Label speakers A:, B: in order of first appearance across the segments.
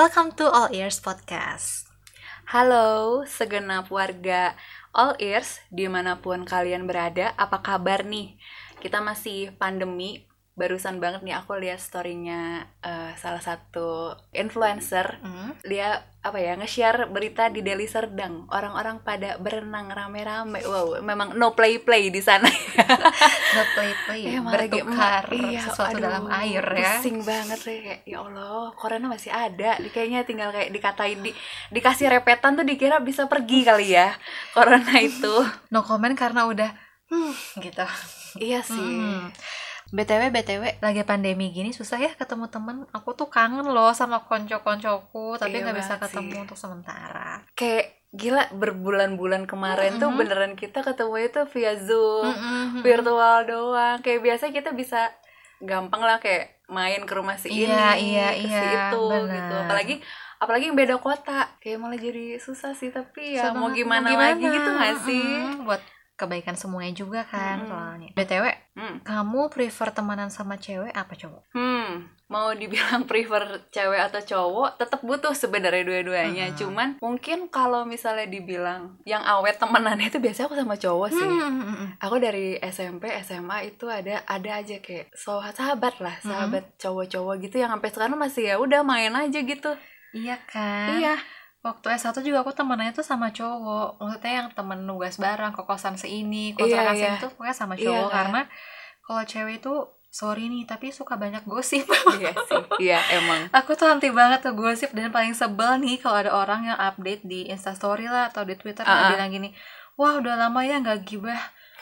A: Welcome to All Ears Podcast.
B: Halo, segenap warga All Ears, di mana pun kalian berada, apa kabar nih? Kita masih pandemi, barusan banget nih aku lihat storynya uh, salah satu influencer
A: Hmm?
B: dia apa ya nge-share berita di Deli Serdang orang-orang pada berenang rame-rame wow memang no play play di sana
A: No play play,
B: lagi
A: bertukar
B: iya,
A: sesuatu
B: aduh,
A: dalam air ya.
B: pusing banget sih kayak ya Allah corona masih ada kayaknya tinggal kayak dikatain di dikasih repetan tuh dikira bisa pergi kali ya corona itu
A: No comment karena udah hmm, gitu.
B: iya sih
A: Hmm. BTW BTW lagi pandemi gini susah ya ketemu temen. Aku tuh kangen loh sama konco-koncoku, tapi
B: Iya
A: nggak bisa
B: banget
A: ketemu
B: sih.
A: untuk sementara.
B: kayak gila berbulan-bulan kemarin tuh
A: Mhm.
B: beneran kita ketemu itu via zoom
A: Mm-mm.
B: virtual doang kayak biasa kita bisa gampang lah kayak main ke rumah si
A: Iya,
B: ini
A: iya,
B: ke si
A: iya,
B: itu
A: benar.
B: gitu apalagi apalagi yang beda kota kayak malah jadi susah sih tapi ya
A: Susah
B: mau
A: banget,
B: gimana, lagi gitu gak sih
A: Mm-mm. Buat kebaikan semuanya juga kan
B: Mm-mm.
A: soalnya. BTW,
B: hmm.
A: kamu prefer temenan sama cewek apa cowok?
B: Hmm, mau dibilang prefer cewek atau cowok, tetap butuh sebenarnya dua-duanya.
A: Mhm.
B: Cuman mungkin kalau misalnya dibilang yang awet temenannya itu biasanya aku sama cowok sih.
A: Hmm.
B: Aku dari SMP, SMA itu ada ada aja kayak so- sahabat lah, sahabat cowok-cowok gitu yang sampai sekarang masih ya udah main aja gitu.
A: Iya kan?
B: Iya.
A: Waktu S1 juga aku temenannya tuh sama cowok Maksudnya yang temen nugas bareng ke kosan seini
B: Iya,
A: Kontrakan
B: iya.
A: sini tuh pokoknya sama
B: Iya,
A: cowok
B: kan?
A: Karena kalau cewek itu sorry nih tapi suka banyak gosip
B: iya sih. Iya, emang.
A: Aku tuh anti banget tuh gosip Dan paling sebel nih kalau ada orang yang update di instastory lah Atau di twitter
B: Ah, ah.
A: bilang gini Wah udah lama ya nggak gibah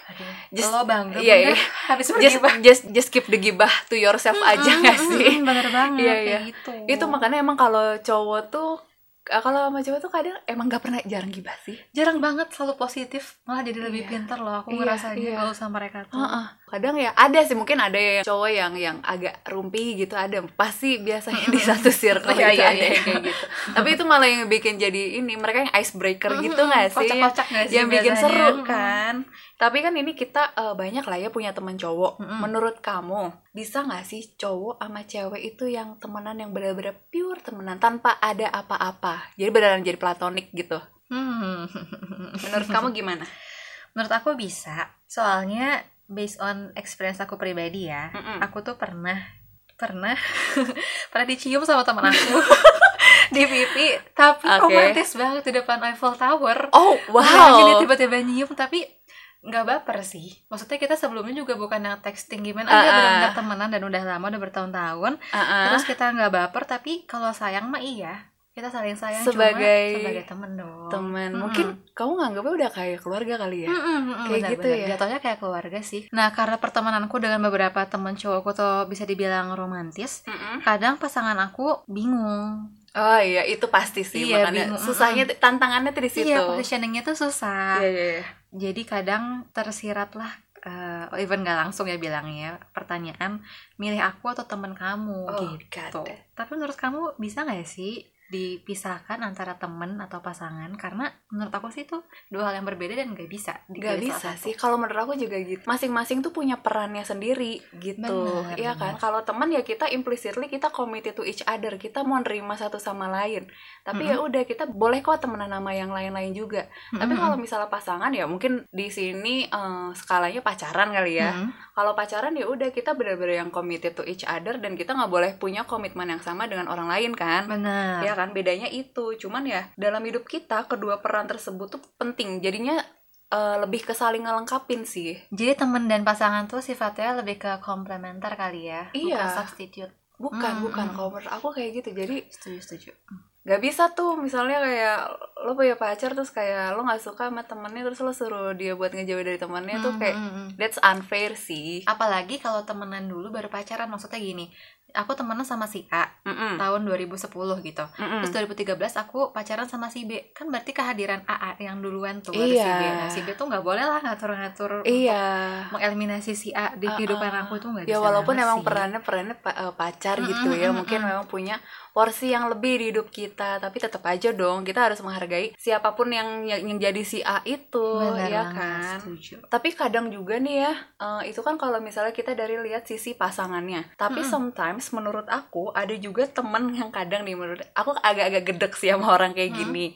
A: Aduh,
B: Just-
A: lo bangga
B: iya, iya.
A: habis
B: Just just just keep the gibah to yourself aja
A: Mm,
B: gak
A: mm,
B: sih?
A: mm, Bener banget
B: Iya,
A: kayak
B: iya.
A: gitu
B: Itu makanya emang kalau cowok tuh kalau sama cowok tuh kadang emang gak pernah jarang gibah sih.
A: Jarang banget selalu positif Malah jadi lebih
B: Iya.
A: pintar loh Aku
B: Iya,
A: ngerasanya
B: iya.
A: kalau sama mereka tuh
B: Heeh. Kadang ya ada sih mungkin ada yang cowok yang yang agak rumpi gitu ada pasti biasanya di satu circle
A: Iya,
B: itu
A: iya,
B: ada
A: iya.
B: yang kayak gitu. Tapi itu malah yang bikin jadi ini mereka yang icebreaker gitu nggak sih?
A: Kocak-kocak sih
B: Yang bikin
A: biasanya?
B: seru
A: Mm.
B: kan. Tapi kan ini kita eh, banyak lah ya punya teman cowok. Menurut kamu bisa nggak sih cowok sama cewek itu yang temenan yang benar-benar pure temenan tanpa ada apa-apa? Jadi beneran jadi platonik gitu.
A: Hmm.
B: Menurut kamu gimana?
A: Menurut aku bisa. Soalnya based on experience aku pribadi ya,
B: Mm-mm.
A: aku tuh pernah pernah pernah dicium sama teman aku di pipi, tapi
B: Oke.
A: romantis banget di depan Eiffel Tower.
B: Oh
A: dia
B: wow.
A: tiba-tiba nyium tapi nggak baper sih. Maksudnya kita sebelumnya juga bukan yang texting gimana, dia
B: ah.
A: benar-benar temenan dan udah lama, udah bertahun-tahun.
B: Uh-uh.
A: Terus kita nggak baper, tapi kalau sayang mah iya. Kita saling sayang
B: Sebagai-
A: cuma sebagai temen dong.
B: teman
A: Mm-mm.
B: mungkin kamu nganggapnya udah kayak keluarga kali ya
A: Mm-mm, mm-mm,
B: Kayak
A: benar,
B: gitu
A: benar.
B: ya?
A: Jatuhnya kayak keluarga sih. Nah, karena pertemananku dengan beberapa teman cowokku tuh bisa dibilang romantis,
B: Mm-mm.
A: kadang pasangan aku bingung.
B: oh iya itu pasti sih
A: Iya,
B: makanya
A: bingung.
B: susahnya tantangannya tuh di situ
A: Iya, positioningnya tuh susah.
B: Iya, iya, iya.
A: Jadi kadang tersirat lah, eh, even gak langsung ya bilangnya, pertanyaan, milih aku atau teman kamu
B: Oh,
A: gitu.
B: God.
A: Tapi menurut kamu bisa nggak sih dipisahkan antara temen atau pasangan? Karena menurut aku sih itu dua hal yang berbeda dan gak bisa.
B: Gak bisa sih kalau menurut aku juga gitu masing-masing tuh punya perannya sendiri gitu
A: Benar,
B: Iya kan
A: benar.
B: kalau teman ya kita implicitly kita committed to each other kita mau nerima satu sama lain tapi ya udah kita boleh kok temenan sama yang lain-lain juga tapi
A: Mm-mm.
B: kalau misalnya pasangan ya mungkin di sini eh, skalanya pacaran kali ya
A: Mm-mm.
B: kalau pacaran ya udah kita benar-benar yang committed to each other dan kita nggak boleh punya komitmen yang sama dengan orang lain kan
A: Benar.
B: ya kan bedanya itu cuman ya dalam hidup kita kedua peran tersebut tuh penting jadinya eh, lebih ke saling ngelengkapin sih
A: Jadi temen dan pasangan tuh sifatnya lebih ke komplementer kali ya,
B: Iya.
A: bukan substitute.
B: bukan
A: Hmm,
B: bukan
A: hmm.
B: kalau menurut aku kayak gitu jadi
A: Setuju, setuju.
B: nggak bisa tuh misalnya kayak lo punya pacar terus kayak lo nggak suka sama temennya terus lo suruh dia buat ngejauh dari temennya tuh
A: Hmm,
B: kayak
A: hmm, hmm.
B: that's unfair sih
A: Apalagi kalau temenan dulu baru pacaran, maksudnya gini. Aku temenan sama si A
B: Mm-mm.
A: tahun 2010 gitu.
B: Mm-mm.
A: Terus 2013 aku pacaran sama si B. Kan berarti kehadiran AA yang duluan tuh baru si
B: Iya.
A: B. Nah, si B tuh nggak boleh lah ngatur-ngatur
B: iya
A: untuk mengeliminasi si A di
B: Uh-uh.
A: kehidupan aku tuh nggak bisa
B: ya walaupun emang
A: sih.
B: perannya perannya pa- eh, pacar gitu
A: Mm-mm,
B: ya
A: mm-mm.
B: mungkin memang punya porsi yang lebih di hidup kita tapi tetap aja dong kita harus menghargai siapa pun yang yang, jadi si A itu
A: Benar
B: ya kan
A: setuju.
B: tapi kadang juga nih ya eh, itu kan kalau misalnya kita dari lihat sisi pasangannya tapi
A: Mm-mm.
B: sometimes sometimes menurut aku ada juga temen yang kadang nih menurut aku agak-agak gedek sih sama orang kayak
A: Hmm.
B: gini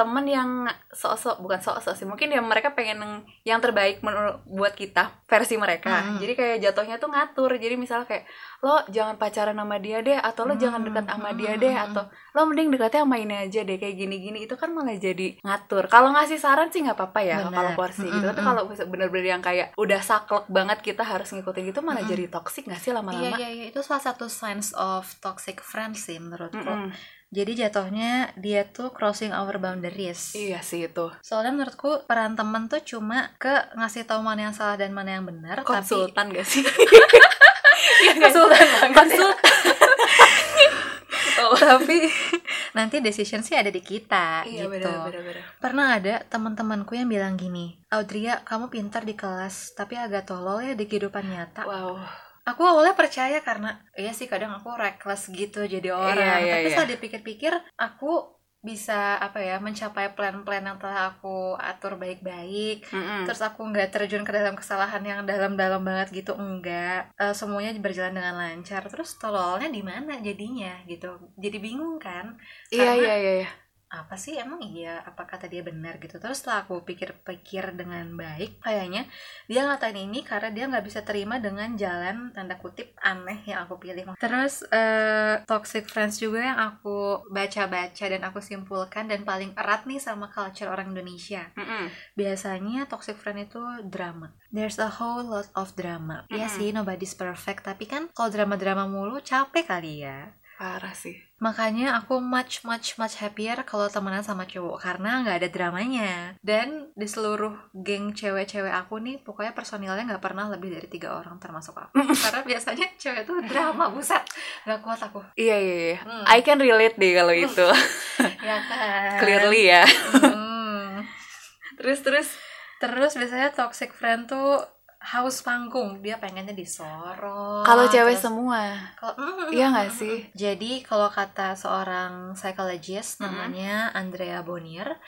B: temen yang sok-sok bukan sok-sok sih mungkin ya mereka pengen yang, terbaik menurut buat kita versi mereka
A: Hmm.
B: jadi kayak jatuhnya tuh ngatur jadi misalnya kayak lo jangan pacaran sama dia deh atau lo jangan dekat sama dia deh
A: Hmm.
B: atau lo mending dekatnya sama ini aja deh kayak gini-gini itu kan malah jadi ngatur kalau ngasih saran sih nggak apa-apa ya kalau porsi gitu tapi
A: Mm-mm.
B: kalau bener-bener yang kayak udah saklek banget kita harus ngikutin gitu malah
A: Mm-mm.
B: jadi toxic nggak sih
A: Iya
B: lama-lama
A: iya iya itu salah satu signs of toxic friends sih menurutku.
B: Mm-mm.
A: Jadi jatuhnya dia tuh crossing our boundaries.
B: iya sih itu
A: Soalnya menurutku peran temen tuh cuma ke ngasih tahu mana yang salah dan mana yang benar, tapi
B: konsultan gak sih sih?
A: konsultan banget.
B: konsultan oh.
A: tapi nanti decision sih ada di kita
B: iya
A: gitu.
B: benar-benar
A: Pernah ada teman-temanku yang bilang gini, Audria kamu pintar di kelas tapi agak tolol ya di kehidupan nyata.
B: wow
A: Aku awalnya percaya karena iya sih kadang aku reckless gitu jadi orang.
B: Iya, iya,
A: Tapi
B: iya.
A: setelah dipikir-pikir aku bisa apa ya mencapai plan-plan yang telah aku atur baik-baik.
B: Mm-mm.
A: Terus aku nggak terjun ke dalam kesalahan yang dalam-dalam banget gitu enggak. Eh, semuanya berjalan dengan lancar. Terus tololnya di mana jadinya gitu. Jadi bingung kan?
B: iya iya iya iya.
A: Apa sih? Emang iya? Apa kata dia benar? Gitu. Terus setelah aku pikir-pikir dengan baik kayaknya dia ngatain ini karena dia nggak bisa terima dengan jalan tanda kutip aneh yang aku pilih. Terus eh, toxic friends juga yang aku baca-baca dan aku simpulkan dan paling erat nih sama culture orang Indonesia.
B: Mm-mm.
A: biasanya toxic friend itu drama. There's a whole lot of drama. Iya
B: Mm-mm.
A: sih nobody's perfect. Tapi kan kalau drama-drama mulu capek kali ya
B: parah sih
A: Makanya aku much much much happier kalau temenan sama cowok karena nggak ada dramanya. Dan di seluruh geng cewek-cewek aku nih, pokoknya personilnya nggak pernah lebih dari tiga orang termasuk aku. karena biasanya cewek tuh drama, buset, nggak kuat aku.
B: iya iya iya
A: Hmm.
B: I can relate deh kalau itu
A: Ya kan.
B: clearly ya
A: Hmm.
B: terus terus
A: Terus biasanya toxic friend tuh haus panggung, dia pengennya disorot.
B: kalau cewek
A: terus-
B: semua
A: Kalau- mm, mm,
B: Iya
A: mm,
B: nggak
A: mm,
B: sih?
A: mm. Jadi kalau kata seorang psychologist
B: Mm-mm.
A: namanya Andrea Bonnier,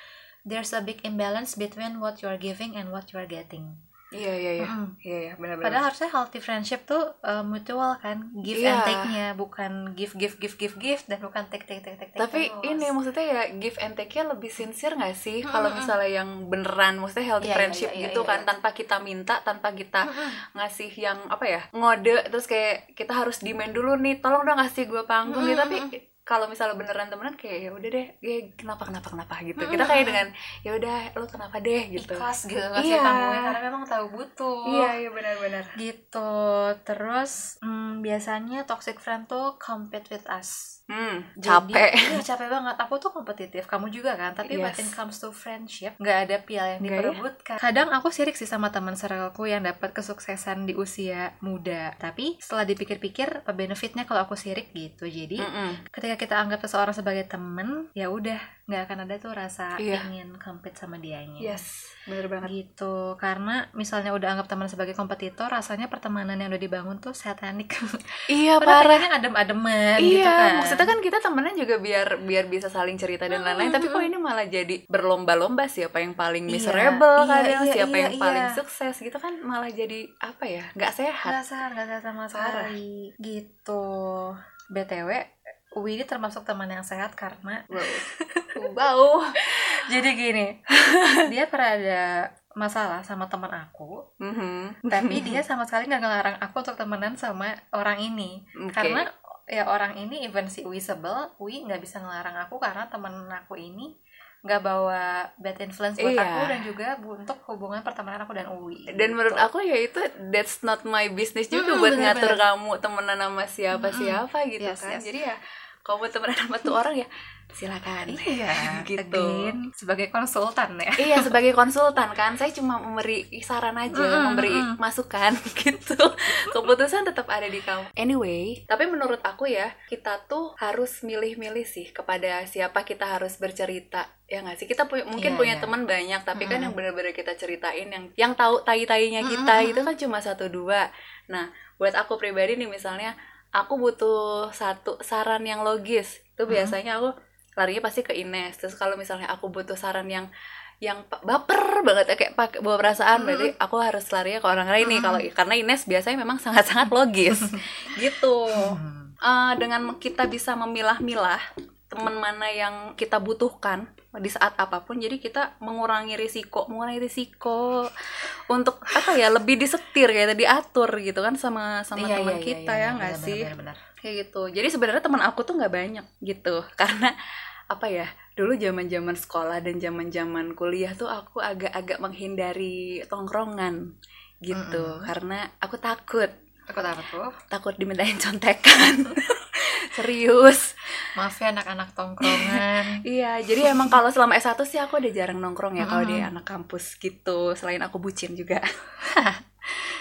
A: there's a big imbalance between what you are giving and what you are getting.
B: Iya iya iya
A: Mm-mm.
B: iya iya benar-benar
A: Padahal harusnya healthy friendship tuh uh, mutual kan, give
B: Iya.
A: and take-nya, bukan give give give give give dan bukan take take take take.
B: tapi
A: terus.
B: ini maksudnya ya give and take-nya lebih sincere gak sih
A: Mm-mm.
B: kalau misalnya yang beneran maksudnya healthy
A: Iya, iya,
B: friendship
A: iya, iya,
B: gitu
A: iya,
B: kan
A: iya.
B: tanpa kita minta tanpa kita
A: Mm-mm.
B: ngasih yang apa ya ngode terus kayak kita harus demand dulu nih tolong dong kasih gue panggung nih tapi
A: Mm-mm.
B: Kalau misalnya beneran temenan kayak ya udah deh ya kenapa kenapa kenapa gitu
A: Mm-mm.
B: kita kayak dengan ya udah lo kenapa deh gitu
A: ikhlas gitu ngasih
B: Iya.
A: panggungnya karena memang tahu butuh.
B: iya iya benar-benar
A: gitu terus hmm, biasanya toxic friend tuh compete with us.
B: Hmm,
A: Jadi-
B: capek.
A: iya capek banget. Aku tuh kompetitif kamu juga kan? Tapi when
B: Yes.
A: it comes to friendship nggak ada piala yang
B: Nggak ya?
A: diperebutkan. Kadang aku sirik sih sama teman circleku yang dapat kesuksesan di usia muda. Tapi setelah dipikir-pikir apa benefitnya kalau aku sirik gitu. Jadi
B: Mm-mm.
A: ketika kita anggap seseorang sebagai temen ya udah nggak akan ada tuh rasa
B: Iya.
A: ingin compete sama dianya.
B: Yes bener banget.
A: Gitu. Karena misalnya udah anggap teman sebagai kompetitor rasanya pertemanan yang udah dibangun tuh satanik
B: iya
A: padahal
B: parah
A: pengennya adem-ademen
B: Iya,
A: gitu kan
B: maksudnya kan kita temenan juga biar biar bisa saling cerita dan lain-lain. Tapi kok ini malah jadi berlomba-lomba siapa yang paling
A: Iya,
B: miserable
A: iya,
B: kadang,
A: iya,
B: siapa
A: iya,
B: yang paling
A: iya.
B: sukses gitu kan malah jadi apa ya? nggak sehat.
A: nggak sehat nggak sehat sama sekali gitu btw Uwi ini termasuk teman yang sehat karena
B: Wow. wow.
A: jadi gini dia pernah ada masalah sama teman aku
B: Mhm.
A: tapi dia sama sekali nggak ngelarang aku untuk temenan sama orang ini
B: Oke.
A: karena ya orang ini even si Uwi sebel Uwi nggak bisa ngelarang aku karena temen aku ini nggak bawa bad influence buat
B: Iya.
A: aku dan juga untuk hubungan pertemanan aku dan Uwi
B: dan menurut
A: Gitu.
B: aku ya itu that's not my business juga
A: Mm,
B: buat
A: bener-bener.
B: ngatur kamu temenan sama siapa
A: Mm-mm.
B: siapa gitu
A: Yes,
B: kan.
A: yes.
B: Jadi ya kamu temenan sama tuh orang ya silakan.
A: iya
B: Gitu.
A: again sebagai konsultan ya
B: Iya sebagai konsultan kan saya cuma memberi saran aja,
A: Mm-mm,
B: memberi
A: mm-mm.
B: masukan gitu. Keputusan tetap ada di kamu. Anyway, tapi menurut aku ya kita tuh harus milih-milih sih kepada siapa kita harus bercerita. Ya nggak sih? Kita punya mungkin
A: Iya,
B: punya
A: iya.
B: teman banyak, tapi kan
A: Mm-mm.
B: yang benar-benar kita ceritain yang yang tahu tai-tainya kita
A: Mm-mm,
B: itu kan cuma satu dua. Nah, buat aku pribadi nih misalnya aku butuh satu saran yang logis. Itu
A: Mm-mm.
B: biasanya aku larinya pasti ke Ines. Terus kalau misalnya aku butuh saran yang yang baper banget ya kayak pakai bawa perasaan
A: Mm.
B: berarti aku harus larinya ke orang lain nih
A: Mm.
B: kalau karena Ines biasanya memang sangat-sangat logis gitu
A: Hmm.
B: eh, dengan kita bisa memilah-milah teman mana yang kita butuhkan di saat apa pun jadi kita mengurangi risiko mengurangi risiko untuk apa ya lebih disetir kayak diatur gitu kan sama sama
A: Iya,
B: teman
A: iya, iya,
B: kita
A: iya,
B: ya
A: benar,
B: nggak
A: benar,
B: sih
A: benar, benar.
B: kayak gitu jadi sebenarnya teman aku tuh nggak banyak gitu karena apa ya dulu zaman zaman sekolah dan zaman zaman kuliah tuh aku agak-agak menghindari tongkrongan gitu
A: Mm-mm.
B: karena aku takut
A: Takut apa tuh?
B: takut dimintain contekan serius
A: Maaf ya anak-anak tongkrongan.
B: iya jadi emang kalau selama S1 sih aku udah jarang nongkrong ya kalau di
A: Mm-mm.
B: anak kampus gitu selain aku bucin juga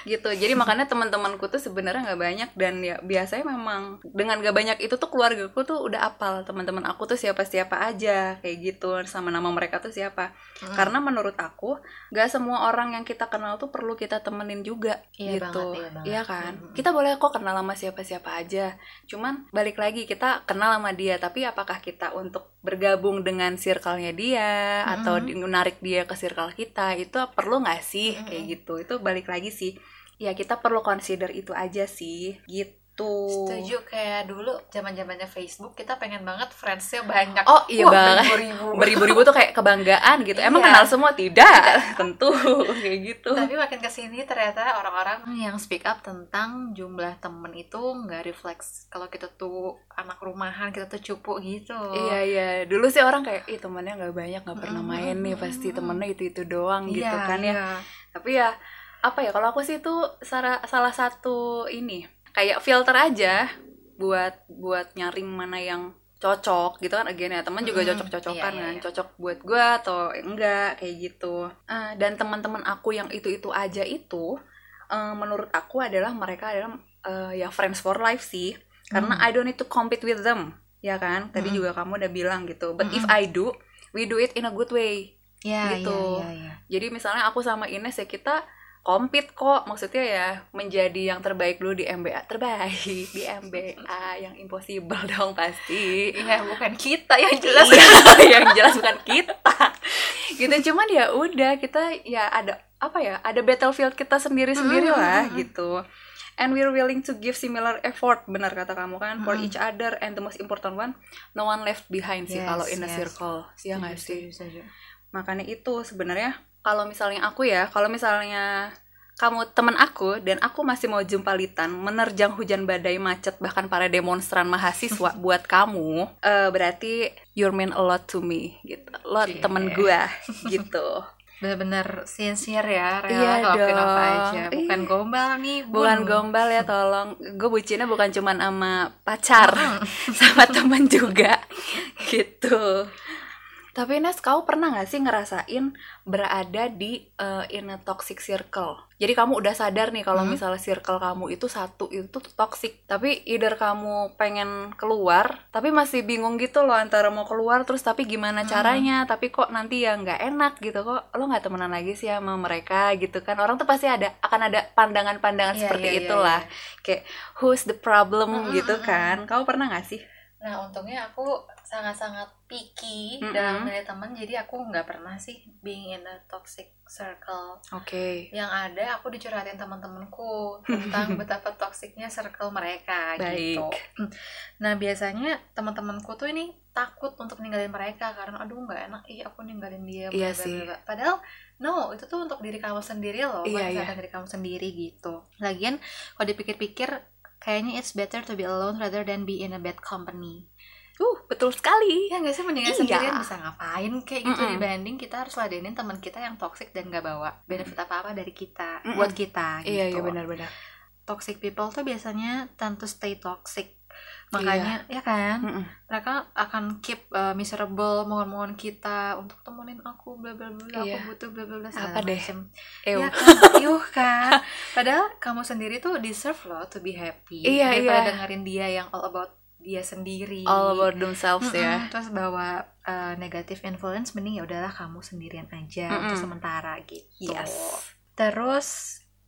B: gitu. Jadi makanya teman-temanku tuh sebenarnya nggak banyak dan ya biasanya memang dengan gak banyak itu tuh keluargaku tuh udah apal. Teman-teman aku tuh siapa-siapa aja kayak gitu. Sama nama mereka tuh siapa.
A: Mm.
B: karena menurut aku gak semua orang yang kita kenal tuh perlu kita temenin juga
A: Iya
B: gitu.
A: banget, iya banget.
B: kan?
A: Mm-mm.
B: kita boleh kok kenal sama siapa-siapa aja. Cuman balik lagi kita kenal sama dia. Tapi apakah kita untuk bergabung dengan circle-nya dia atau
A: Mm-mm.
B: di- menarik dia ke circle kita itu perlu nggak sih?
A: Mm-mm.
B: kayak gitu. Itu balik lagi sih ya kita perlu consider itu aja sih gitu
A: Setuju kayak dulu zaman zamannya Facebook kita pengen banget friendsnya banyak.
B: Oh, iya
A: Wah,
B: banget.
A: Beribu-ribu.
B: beribu-ribu tuh kayak kebanggaan gitu emang
A: Iya.
B: kenal semua tidak tentu kayak gitu
A: Tapi makin ke sini ternyata orang-orang yang speak up tentang jumlah temen itu nggak refleks kalau kita tuh anak rumahan kita tuh cupu gitu.
B: Iya iya, dulu sih orang kayak ih temennya nggak banyak nggak pernah
A: Mm,
B: main nih pasti temennya itu itu doang gitu
A: Iya,
B: kan ya.
A: iya.
B: Tapi ya apa ya kalau aku sih itu salah salah satu ini kayak filter aja buat buat nyaring mana yang cocok gitu kan again ya teman juga
A: Mm,
B: cocok-cocokan
A: iya, iya,
B: kan
A: iya.
B: cocok buat gua atau enggak kayak gitu Ah, dan teman-teman aku yang itu itu aja itu eh, menurut aku adalah mereka adalah eh, ya friends for life sih karena. I don't need to compete with them ya kan tadi
A: Mm-mm.
B: juga kamu udah bilang gitu but if. I do we do it in a good way
A: Iya,
B: gitu.
A: iya, iya, iya.
B: jadi misalnya aku sama Ines ya kita compete kok maksudnya ya menjadi yang terbaik dulu di MBA terbaik di MBA yang impossible dong pasti
A: Iya, bukan kita yang jelas.
B: Iya, yang jelas bukan kita gitu cuman ya udah kita ya ada apa ya ada battlefield kita sendiri sendiri
A: Mm,
B: lah
A: mm, mm.
B: gitu and we're willing to give similar effort benar kata kamu kan for
A: Mm.
B: each other and the most important one no one left behind sih
A: Yes,
B: kalau in a
A: yes.
B: circle ya nggak sih
A: setuju.
B: makanya itu sebenarnya kalau misalnya aku ya kalau misalnya kamu teman aku dan aku masih mau jumpalitan menerjang hujan badai macet bahkan para demonstran mahasiswa buat kamu eh, berarti you mean a lot to me gitu lo
A: Cie.
B: temen gua gitu
A: Bener-bener sincere ya, rela
B: Iya
A: ngelakuin apa
B: dong.
A: aja. Bukan
B: Iya.
A: gombal nih, Bun.
B: bukan gombal ya tolong gue bucinnya bukan cuman sama pacar sama temen juga gitu tapi Nes, kau pernah gak sih ngerasain berada di uh, in a toxic circle? Jadi kamu udah sadar nih kalau
A: Hmm.
B: misalnya circle kamu itu satu itu tuh toxic. Tapi either kamu pengen keluar, tapi masih bingung gitu loh antara mau keluar terus tapi gimana
A: Hmm.
B: caranya? Tapi kok nanti ya nggak enak gitu kok. Lo nggak temenan lagi sih sama mereka gitu kan? Orang tuh pasti ada akan ada pandangan-pandangan
A: Iya,
B: seperti
A: iya, iya,
B: itulah. Kayak who's the problem
A: Mm,
B: gitu
A: mm, mm,
B: kan? Kau pernah nggak sih?
A: Nah, untungnya aku sangat-sangat picky
B: Mm-mm.
A: dalam milih teman, jadi aku nggak pernah sih being in a toxic circle.
B: Oke.
A: Yang ada aku dicurhatin teman-temanku tentang betapa toksiknya circle mereka
B: Baik.
A: gitu. Nah, biasanya teman-temanku tuh ini takut untuk ninggalin mereka karena aduh nggak enak ih aku ninggalin dia
B: Iya sih.
A: padahal no itu tuh untuk diri kamu sendiri loh
B: Iya,
A: buat
B: iya.
A: kesehatan diri kamu sendiri gitu lagian kalau dipikir-pikir kayaknya it's better to be alone rather than be in a bad company
B: Uh, betul sekali.
A: ya nggak sih mendingan
B: Iya.
A: sendirian bisa ngapain kayak gitu
B: Mm-mm.
A: dibanding kita harus ladenin teman kita yang toxic dan nggak bawa benefit apa apa dari kita
B: Mm-mm.
A: buat kita gitu
B: Iya, iya benar-benar.
A: toxic people tuh biasanya tend to stay toxic makanya ya kan
B: Mm-mm.
A: mereka akan keep uh, miserable mohon-mohon kita untuk temenin aku bla bla bla
B: Iya.
A: aku butuh bla bla bla
B: Apa deh?
A: macem
B: Ew.
A: ya kan kan padahal kamu sendiri tuh deserve loh to be happy
B: Iya,
A: daripada
B: iya.
A: dengerin dia yang all about dia sendiri
B: All about themselves
A: Mm-mm,
B: ya.
A: terus bawa uh, negative influence mending ya udahlah kamu sendirian aja
B: Mm-mm.
A: untuk sementara gitu
B: Yes.
A: terus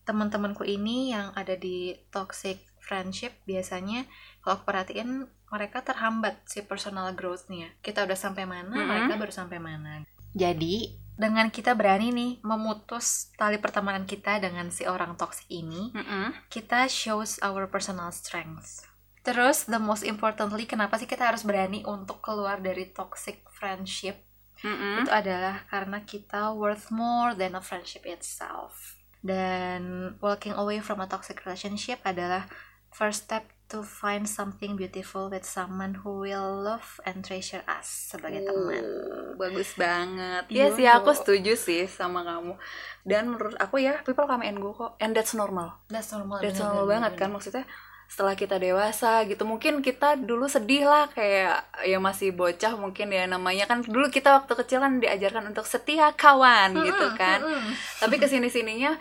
A: teman-temanku ini yang ada di toxic friendship biasanya kalau aku perhatiin mereka terhambat si personal growth-nya kita udah sampai mana
B: Mm-mm.
A: mereka baru sampai mana jadi dengan kita berani nih memutus tali pertemanan kita dengan si orang toxic ini
B: Mm-mm.
A: kita shows our personal strength Terus the most importantly kenapa sih kita harus berani untuk keluar dari toxic friendship?
B: Mm-mm.
A: Itu adalah karena kita worth more than a friendship itself. Dan walking away from a toxic relationship adalah first step to find something beautiful with someone who will love and treasure us sebagai teman.
B: Oh, bagus banget.
A: Iya.
B: Iya sih, aku setuju sih sama kamu. Dan menurut aku ya, people come and go kok. And that's normal.
A: That's normal.
B: That's
A: bener,
B: normal
A: bener,
B: banget
A: bener.
B: kan maksudnya setelah kita dewasa gitu mungkin kita dulu sedih lah kayak ya masih bocah mungkin ya namanya kan dulu kita waktu kecil kan diajarkan untuk setia kawan gitu kan tapi ke sini sininya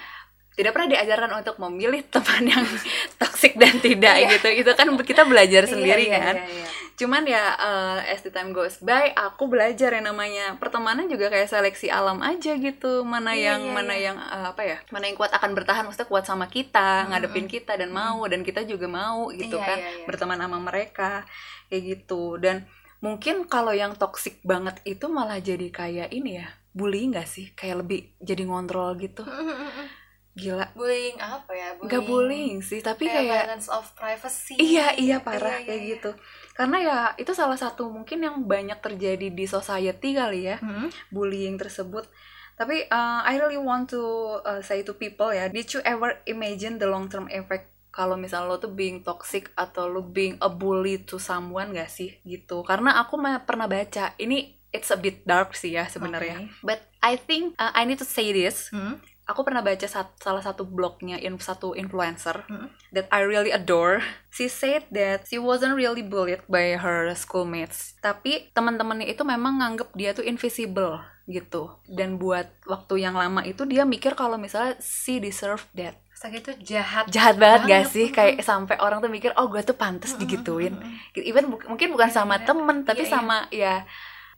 B: tidak pernah diajarkan untuk memilih teman yang toksik dan tidak
A: Iya.
B: gitu itu kan kita belajar sendiri
A: Iya, iya,
B: kan
A: iya, iya.
B: cuman ya eh, as the time goes by aku belajar yang namanya pertemanan juga kayak seleksi alam aja gitu mana
A: Iya,
B: yang
A: iya,
B: mana
A: iya.
B: yang eh, apa ya mana yang kuat akan bertahan maksudnya kuat sama kita
A: Mm-mm.
B: ngadepin kita dan mau dan kita juga mau gitu
A: Iya,
B: kan
A: iya, iya.
B: berteman sama mereka kayak gitu dan mungkin kalau yang toksik banget itu malah jadi kayak ini ya bullying gak sih kayak lebih jadi ngontrol gitu gila
A: bullying apa ya?
B: nggak bullying sih tapi
A: kayak,
B: kayak
A: violence of privacy.
B: Iya iya parah
A: Iya, iya,
B: kayak
A: iya.
B: gitu. Karena ya itu salah satu mungkin yang banyak terjadi di society kali ya
A: Hmm?
B: bullying tersebut. Tapi uh, I really want to uh, say to people ya, did you ever imagine the long term effect kalau misalnya lo tuh being toxic atau lo being a bully to someone gak sih gitu? Karena aku pernah baca ini it's a bit dark sih ya sebenarnya.
A: Oke.
B: But I think uh, I need to say this.
A: Hmm?
B: Aku pernah baca sat- salah satu blognya in satu influencer
A: Hmm?
B: that I really adore. She said that she wasn't really bullied by her schoolmates, tapi teman-temannya itu memang nganggep dia tuh invisible gitu. Dan buat waktu yang lama itu dia mikir kalau misalnya she deserve that.
A: Sakit itu jahat.
B: Jahat banget gak sih?
A: mm.
B: Kayak sampai orang tuh mikir, "Oh, gue tuh pantas digituin." Even bu- mungkin bukan sama
A: iya.
B: temen, tapi
A: Iya, iya.
B: sama ya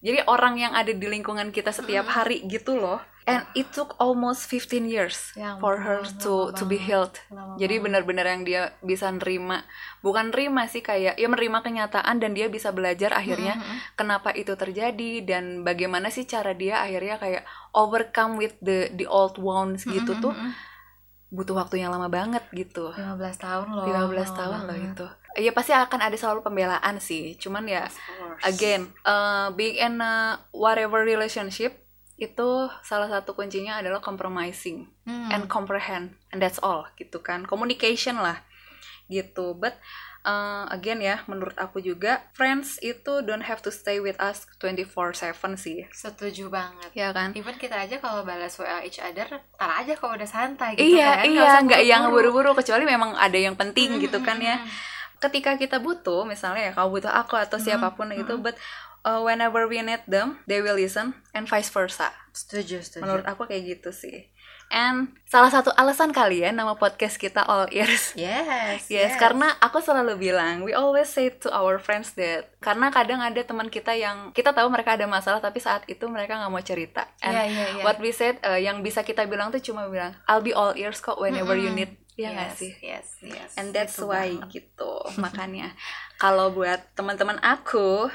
B: jadi orang yang ada di lingkungan kita setiap
A: Mm.
B: hari gitu loh. And it took almost 15 years
A: Ya
B: for her to to be healed. Jadi benar-benar yang dia bisa nerima, bukan nerima sih kayak ya menerima kenyataan dan dia bisa belajar akhirnya
A: Mm, mm, mm.
B: kenapa itu terjadi dan bagaimana sih cara dia akhirnya kayak overcome with the the old wounds gitu
A: Mm, mm,
B: tuh
A: mm, mm.
B: Butuh waktu yang lama banget gitu.
A: 15 tahun loh.
B: 15
A: lama
B: tahun loh itu. Ya pasti akan ada selalu pembelaan sih. Cuman ya again uh, being in a whatever relationship itu salah satu kuncinya adalah compromising
A: Hmm.
B: and comprehend and that's all gitu kan communication lah gitu but uh, again ya menurut aku juga friends itu don't have to stay with us 24/7 sih
A: Setuju banget.
B: ya kan
A: Even kita aja kalau balas WA each other, tar aja kalau udah santai gitu
B: iya
A: kan.
B: iya
A: usah
B: nggak yang
A: buru-buru.
B: kecuali memang ada yang penting gitu kan ya ketika kita butuh misalnya ya kamu butuh aku atau
A: Mm,
B: siapa pun itu
A: mm.
B: but uh, whenever we need them they will listen and vice versa
A: Setuju, setuju.
B: menurut aku kayak gitu sih and salah satu alasan kalian nama podcast kita all ears
A: Yes,
B: Yes, karena aku selalu bilang, we always say to our friends that karena kadang ada teman kita yang kita tahu mereka ada masalah tapi saat itu mereka nggak mau cerita. And
A: Iya, iya, iya.
B: what we said uh, yang bisa kita bilang tuh cuma bilang, I'll be all ears kok whenever you
A: Mm-mm.
B: need. Iya
A: yes,
B: sih?
A: Yes, yes.
B: And that's
A: Itu
B: why
A: banget.
B: gitu. Makanya kalau buat teman-teman aku,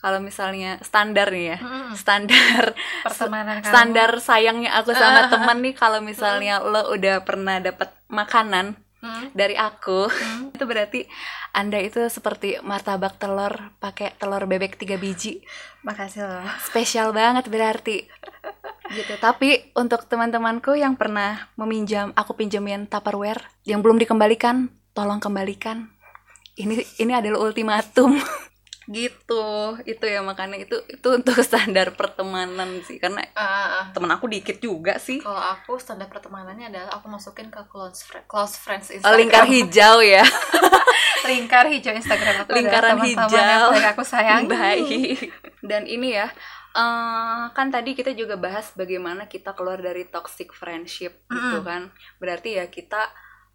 B: kalau misalnya standar nih ya,
A: Mm-mm.
B: standar
A: pertemanan kamu.
B: standar sayangnya aku sama temen nih kalau misalnya lo udah pernah dapat makanan
A: Mm,
B: dari aku
A: mm.
B: itu berarti anda itu seperti martabak telur pakai telur bebek tiga biji
A: Makasih loh.
B: spesial banget berarti gitu tapi untuk teman-temanku yang pernah meminjam aku pinjemin tupperware yang belum dikembalikan tolong kembalikan ini ini adalah ultimatum gitu itu ya makanya itu itu untuk standar pertemanan sih karena
A: Ah, ah, ah.
B: temen aku dikit juga sih
A: Kalau aku standar pertemanannya adalah aku masukin ke close friend, close friends
B: Oh,
A: Instagram.
B: lingkar hijau ya
A: lingkar hijau Instagram aku
B: Lingkaran
A: adalah teman-teman
B: hijau.
A: yang aku sayang.
B: baik dan ini ya eh, kan tadi kita juga bahas bagaimana kita keluar dari toxic friendship gitu
A: Mm-mm.
B: kan berarti ya kita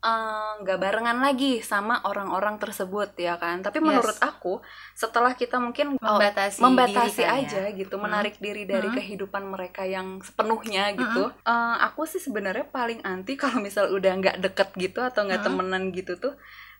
B: eh, nggak barengan lagi sama orang-orang tersebut ya kan tapi
A: Yes.
B: menurut aku setelah kita mungkin oh,
A: Membatasi,
B: membatasi
A: diri kan,
B: aja
A: ya.
B: gitu
A: Hmm.
B: menarik diri dari
A: Hmm.
B: kehidupan mereka yang sepenuhnya gitu Eh, aku sih sebenarnya paling anti kalau misal udah nggak deket gitu atau nggak
A: Hmm.
B: temenan gitu tuh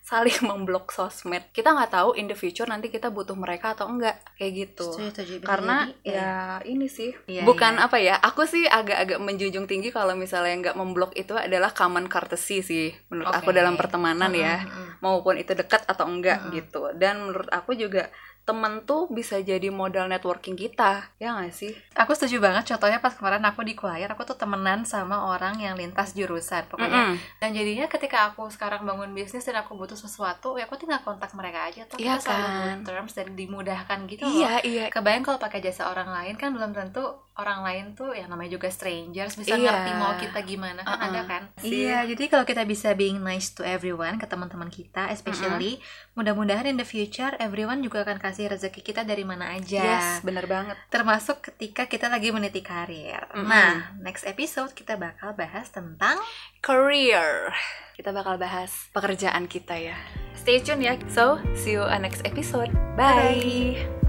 B: saling memblok sosmed kita nggak tahu in the future nanti kita butuh mereka atau enggak kayak gitu
A: Setuju,
B: karena
A: jadi,
B: ya ini sih
A: Iya,
B: bukan
A: iya.
B: apa ya aku sih agak-agak menjunjung tinggi kalau misalnya nggak memblok itu adalah common courtesy sih menurut aku
A: Oke.
B: dalam pertemanan ya
A: Mm, mm, mm.
B: maupun itu dekat atau enggak
A: Mm-mm.
B: gitu dan menurut aku juga temen tuh bisa jadi modal networking kita ya nggak sih
A: Aku setuju banget contohnya pas kemarin aku di choir aku tuh temenan sama orang yang lintas jurusan pokoknya
B: Mm-mm.
A: dan jadinya ketika aku sekarang bangun bisnis dan aku butuh sesuatu ya aku tinggal kontak mereka aja tuh
B: Iya
A: kita
B: kan?
A: terms dan dimudahkan gitu loh
B: iya iya
A: kebayang kalau pakai jasa orang lain kan belum tentu orang lain tuh yang namanya juga strangers bisa
B: Iya.
A: ngerti mau kita gimana kan
B: Uh-uh.
A: ada kan
B: Sih.
A: iya jadi kalau kita bisa being nice to everyone ke teman-teman kita especially mudah-mudahan in the future everyone juga akan kasih rezeki kita dari mana aja
B: yes bener banget
A: termasuk ketika kita lagi meniti karir.
B: Mm-mm.
A: Nah, next episode kita bakal bahas tentang
B: career kita bakal bahas pekerjaan kita ya stay tune ya so see you on next episode bye.
A: Bye.